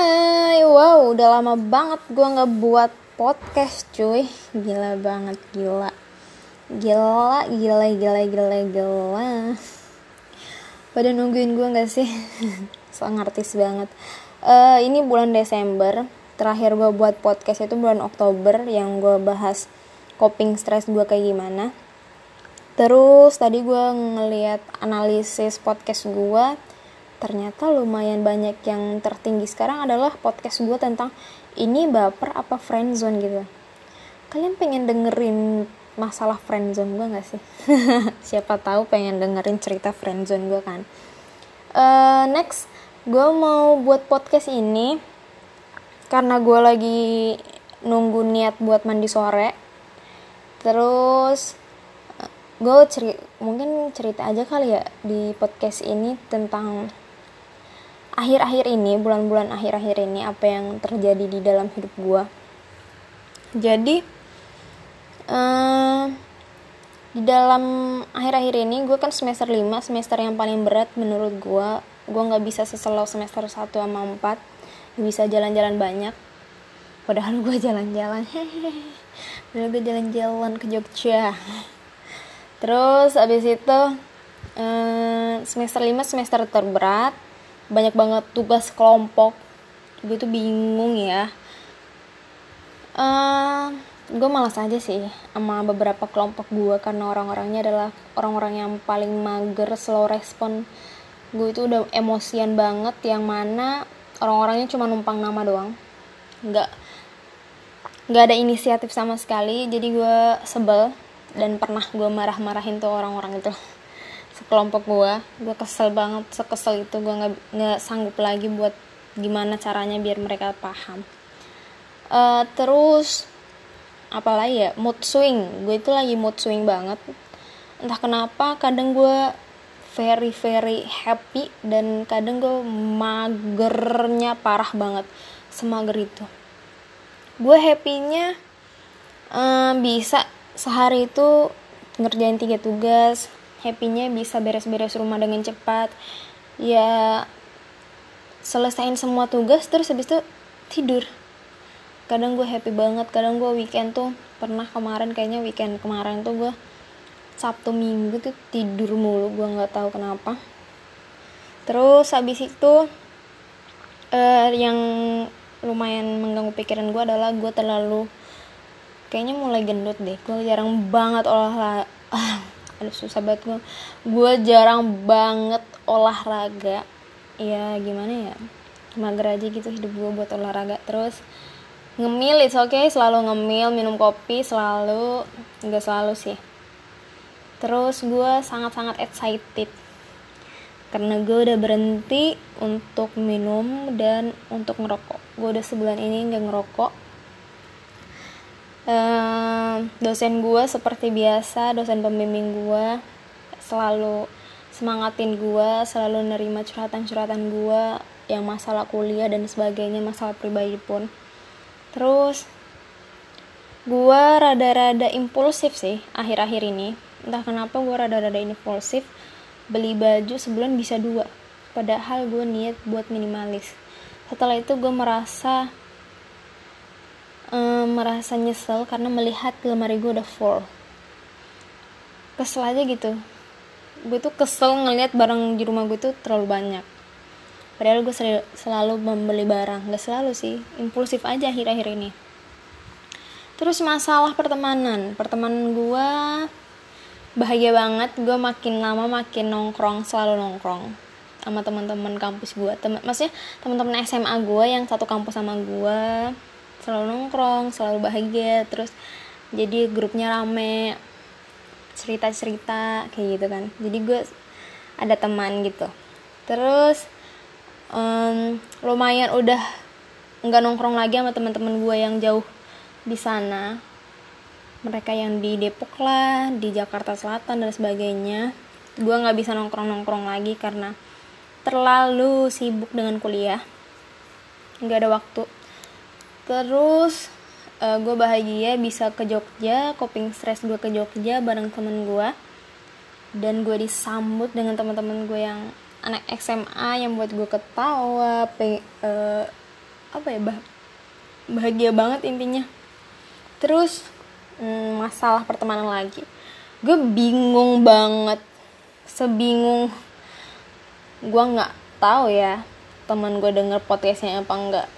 Hai, wow, udah lama banget gue nggak buat podcast, cuy. Gila banget, gila, gila, gila, gila, gila, gila. Pada nungguin gue nggak sih? Sangat artis banget. Uh, ini bulan Desember. Terakhir gue buat podcast itu bulan Oktober yang gue bahas coping stress gue kayak gimana. Terus tadi gue ngeliat analisis podcast gue ternyata lumayan banyak yang tertinggi sekarang adalah podcast gue tentang ini baper apa friendzone gitu. Kalian pengen dengerin masalah friendzone gue gak sih? Siapa tahu pengen dengerin cerita friendzone gue kan. Uh, next gue mau buat podcast ini karena gue lagi nunggu niat buat mandi sore. Terus eh, gue ceri mungkin cerita aja kali ya di podcast ini tentang akhir-akhir ini bulan-bulan akhir-akhir ini apa yang terjadi di dalam hidup gue jadi uh, di dalam akhir-akhir ini gue kan semester 5 semester yang paling berat menurut gue gue nggak bisa seselau semester 1 sama 4 bisa jalan-jalan banyak. Padahal gue jalan-jalan. Padahal gue jalan-jalan ke Jogja. Terus abis itu uh, semester 5 semester terberat banyak banget tugas kelompok. Gue tuh bingung ya. Uh, gue malas aja sih sama beberapa kelompok gue karena orang-orangnya adalah orang-orang yang paling mager slow respon. Gue itu udah emosian banget yang mana orang-orangnya cuma numpang nama doang. Nggak nggak ada inisiatif sama sekali jadi gue sebel dan pernah gue marah-marahin tuh orang-orang itu sekelompok gue gue kesel banget sekesel itu gue nggak nggak sanggup lagi buat gimana caranya biar mereka paham. Uh, terus apalagi ya mood swing. Gue itu lagi mood swing banget. Entah kenapa kadang gue very very happy dan kadang gue magernya parah banget semager itu. Gue happynya um, bisa sehari itu ngerjain tiga tugas happynya bisa beres-beres rumah dengan cepat. Ya selesain semua tugas terus habis itu tidur. Kadang gue happy banget kadang gue weekend tuh pernah kemarin kayaknya weekend kemarin tuh gue sabtu minggu tuh tidur mulu gue nggak tahu kenapa. Terus habis itu uh, yang lumayan mengganggu pikiran gue adalah gue terlalu kayaknya mulai gendut deh. Gue jarang banget olahraga aduh susah banget gue gue jarang banget olahraga. Ya gimana ya? Mager aja gitu hidup gue buat olahraga. Terus ngemil it's okay. Selalu ngemil minum kopi selalu. Nggak selalu sih. Terus gue sangat-sangat excited. Karena gue udah berhenti untuk minum dan untuk ngerokok. Gue udah sebulan ini nggak ngerokok dosen gue seperti biasa dosen pembimbing gue selalu semangatin gue selalu nerima curhatan-curhatan gue yang masalah kuliah dan sebagainya masalah pribadi pun. Terus gue rada-rada impulsif sih akhir-akhir ini. Entah kenapa gue rada-rada impulsif beli baju sebulan bisa dua. Padahal gue niat buat minimalis. Setelah itu gue merasa um, merasa nyesel karena melihat lemari gue udah full kesel aja gitu. Gue tuh kesel ngelihat barang di rumah gue tuh terlalu banyak. Padahal gue sel selalu membeli barang. Gak selalu sih impulsif aja akhir-akhir ini. Terus masalah pertemanan. Pertemanan gue bahagia banget. Gue makin lama makin nongkrong selalu nongkrong sama teman-teman kampus gue Tem maksudnya teman-teman SMA gue yang satu kampus sama gue selalu nongkrong selalu bahagia terus jadi grupnya rame cerita cerita kayak gitu kan. Jadi gue ada teman gitu. Terus um, lumayan udah nggak nongkrong lagi sama teman-teman gue yang jauh di sana. Mereka yang di Depok lah di Jakarta Selatan dan sebagainya. Gue nggak bisa nongkrong nongkrong lagi karena terlalu sibuk dengan kuliah. Nggak ada waktu terus uh, gue bahagia bisa ke Jogja coping stress gue ke Jogja bareng temen gue dan gue disambut dengan teman-teman gue yang anak SMA yang buat gue ketawa pe, uh, apa ya bah bahagia banget intinya. Terus hmm, masalah pertemanan lagi. Gue bingung banget sebingung. Gue nggak tahu ya teman gue denger podcastnya apa enggak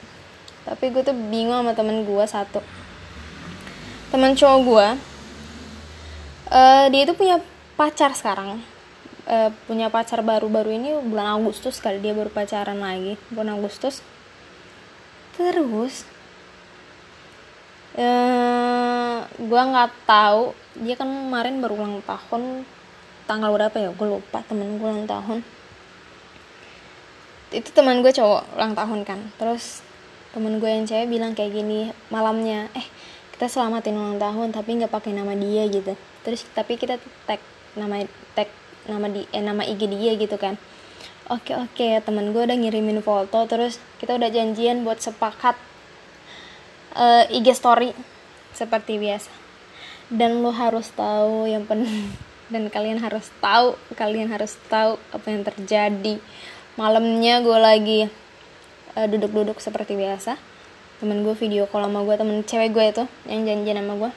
tapi gue tuh bingung sama temen gue satu. Teman cowok gue uh, dia itu punya pacar sekarang. Uh, punya pacar baru-baru ini bulan Agustus kali dia baru pacaran lagi bulan Agustus. Terus uh, gue nggak tahu dia kan kemarin baru ulang tahun tanggal berapa ya? Gue lupa temen gue ulang tahun. Itu teman gue cowok ulang tahun kan. Terus temen gue yang cewek bilang kayak gini malamnya eh kita selamatin ulang tahun tapi nggak pakai nama dia gitu. Terus tapi kita tag nama tag nama di eh, nama IG dia gitu kan. Oke oke temen gue udah ngirimin foto terus kita udah janjian buat sepakat uh, eh, IG story seperti biasa. Dan lo harus tahu yang pen dan kalian harus tahu kalian harus tahu apa yang terjadi. Malamnya gue lagi uh, duduk-duduk seperti biasa. Temen gue video call sama gue temen cewek gue itu yang janjian sama gue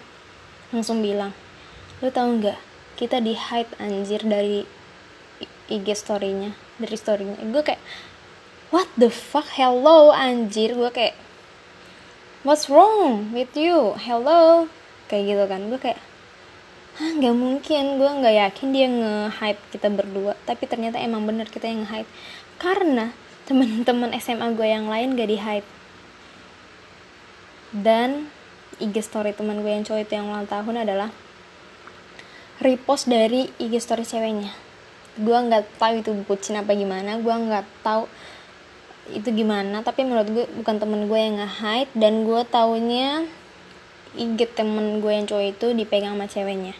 langsung bilang lo tau nggak kita di hide anjir dari IG storynya dari storynya. Gue kayak what the fuck? Hello anjir. Gue kayak what's wrong with you? Hello? Kayak gitu kan. Gue kayak Hah, nggak mungkin. Gue nggak yakin dia nge-hype kita berdua. Tapi ternyata emang bener kita yang nge-hype karena teman-teman SMA gue yang lain gak di hype dan IG story teman gue yang cowok itu yang ulang tahun adalah repost dari IG story ceweknya. Gue nggak tahu itu bucin apa gimana gue nggak tahu itu gimana tapi menurut gue bukan temen gue yang nge-hide dan gue taunya IG temen gue yang cowok itu dipegang sama ceweknya.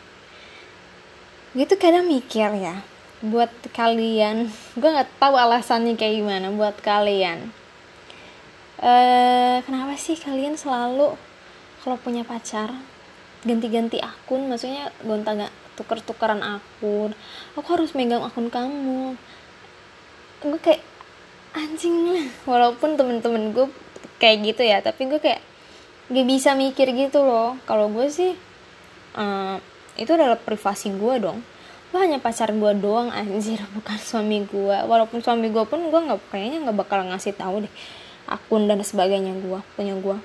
Gitu kadang mikir ya buat kalian. Gue nggak tahu alasannya kayak gimana buat kalian. Eh kenapa sih kalian selalu kalau punya pacar ganti-ganti akun? Maksudnya gonta nggak tuker-tukeran akun? Aku harus megang akun kamu. Gue kayak anjing lah. Walaupun temen-temen gue kayak gitu ya tapi gue kayak gak bisa mikir gitu loh. Kalau gue sih uh, itu adalah privasi gue dong lo hanya pacar gue doang anjir bukan suami gue walaupun suami gue pun gue nggak kayaknya nggak bakal ngasih tahu deh akun dan sebagainya gue punya gue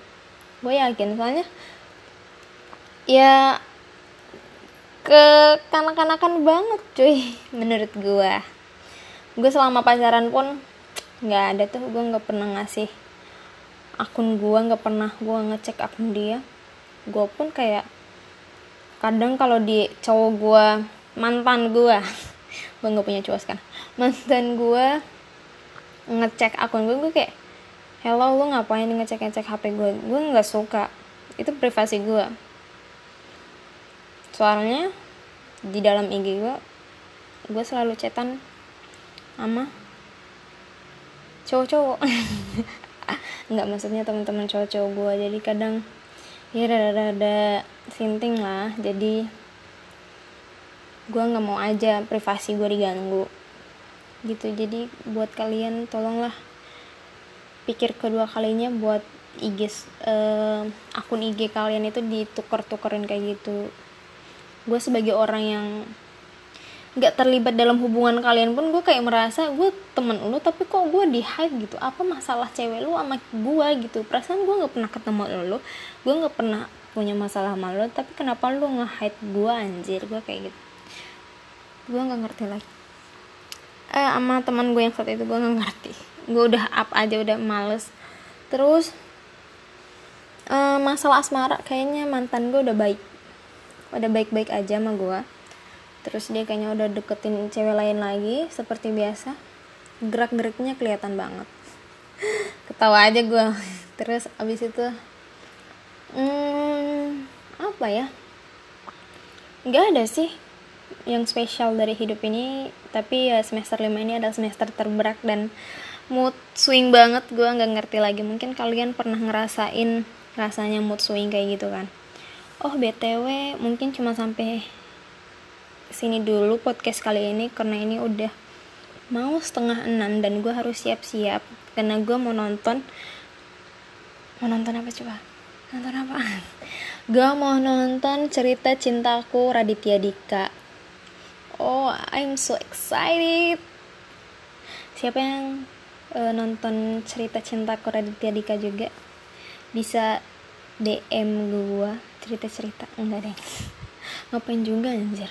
gue yakin soalnya ya ke kanak-kanakan banget cuy menurut gue gue selama pacaran pun nggak ada tuh gue nggak pernah ngasih akun gue nggak pernah gue ngecek akun dia. Gue pun kayak kadang kalau di cowok gue mantan gue gue nggak punya cowok kan mantan gue ngecek akun gue gue kayak hello lu ngapain ngecek ngecek hp gue gue nggak suka. Itu privasi gue soalnya di dalam ig gue gue selalu cetan sama cowok-cowok. Nggak maksudnya teman-teman cowok-cowok gue jadi kadang ya rada-rada sinting lah. Jadi gue nggak mau aja privasi gue diganggu. Gitu. Jadi buat kalian tolonglah pikir kedua kalinya buat IG uh, akun IG kalian itu ditukar-tukerin kayak gitu. Gue sebagai orang yang nggak terlibat dalam hubungan kalian pun gue kayak merasa gue temen lu tapi kok gue di hide gitu? Apa masalah cewek lu sama gue gitu? Perasaan gue nggak pernah ketemu lu gue nggak pernah punya masalah sama lu tapi kenapa lu nge-hide gue anjir? Gue kayak gitu gue nggak ngerti lagi. Eh sama teman gue yang saat itu gue nggak ngerti. Gue udah up aja udah males. Terus eh, masalah asmara kayaknya mantan gue udah baik. Udah baik-baik aja sama gue terus dia kayaknya udah deketin cewek lain lagi seperti biasa. Gerak-geriknya kelihatan banget. Ketawa aja gue terus abis itu hmm, apa ya? Nggak ada sih yang spesial dari hidup ini tapi ya semester 5 ini adalah semester terberat dan mood swing banget. Gue nggak ngerti lagi mungkin kalian pernah ngerasain rasanya mood swing kayak gitu kan? Oh btw mungkin cuma sampai sini dulu podcast kali ini karena ini udah mau setengah enam dan gue harus siap-siap karena gue mau nonton. Mau nonton apa coba? Nonton apa? Gak mau nonton cerita cintaku Raditya Dika oh I'm so excited. Siapa yang uh, nonton cerita cintaku Raditya Dika juga bisa DM gua cerita-cerita enggak deh. Ngapain juga anjir?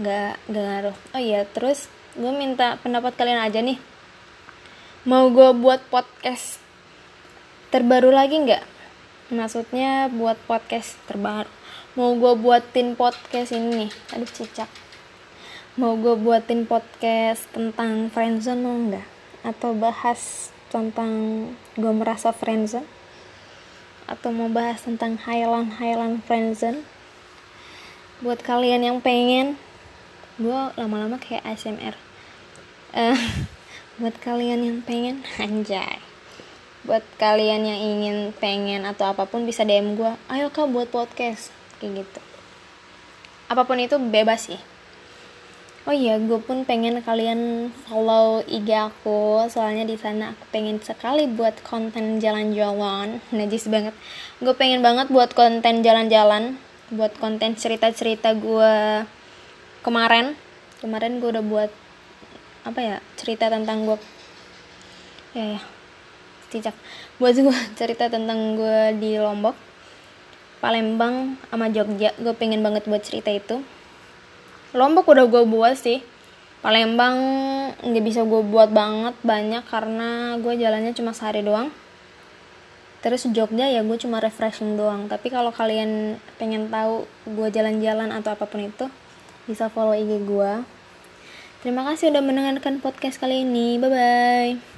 Nggak nggak ngaruh. Oh iya terus gue minta pendapat kalian aja nih. Mau gue buat podcast terbaru lagi nggak? Maksudnya buat podcast terbaru. Mau gue buatin podcast ini nih? Aduh cicak mau gue buatin podcast tentang friendzone mau nggak? Atau bahas tentang gue merasa friendzone? Atau mau bahas tentang Highland Highland friendzone? Buat kalian yang pengen gue lama-lama kayak ASMR uh, buat kalian yang pengen anjay. Buat kalian yang ingin pengen atau apa pun bisa DM gue ayo kak buat podcast. Kayak gitu. Apa pun itu bebas sih oh iya gue pun pengen kalian follow IG aku. Soalnya di sana aku pengen sekali buat konten jalan-jalan. Najis banget. Gue pengen banget buat konten jalan-jalan. Buat konten cerita-cerita gue kemarin. Kemarin gue udah buat apa ya cerita tentang gue ya ya. Cicak buat gue cerita tentang gue di Lombok Palembang sama Jogja. Gue pengen banget buat cerita itu Lombok udah gue buat sih. Palembang nggak bisa gue buat banget banyak karena gue jalannya cuma sehari doang. Terus Jogja ya gue cuma refreshing doang. Tapi kalau kalian pengen tahu gue jalan-jalan atau apa pun itu bisa follow IG gue terima kasih udah mendengarkan podcast kali ini. Bye bye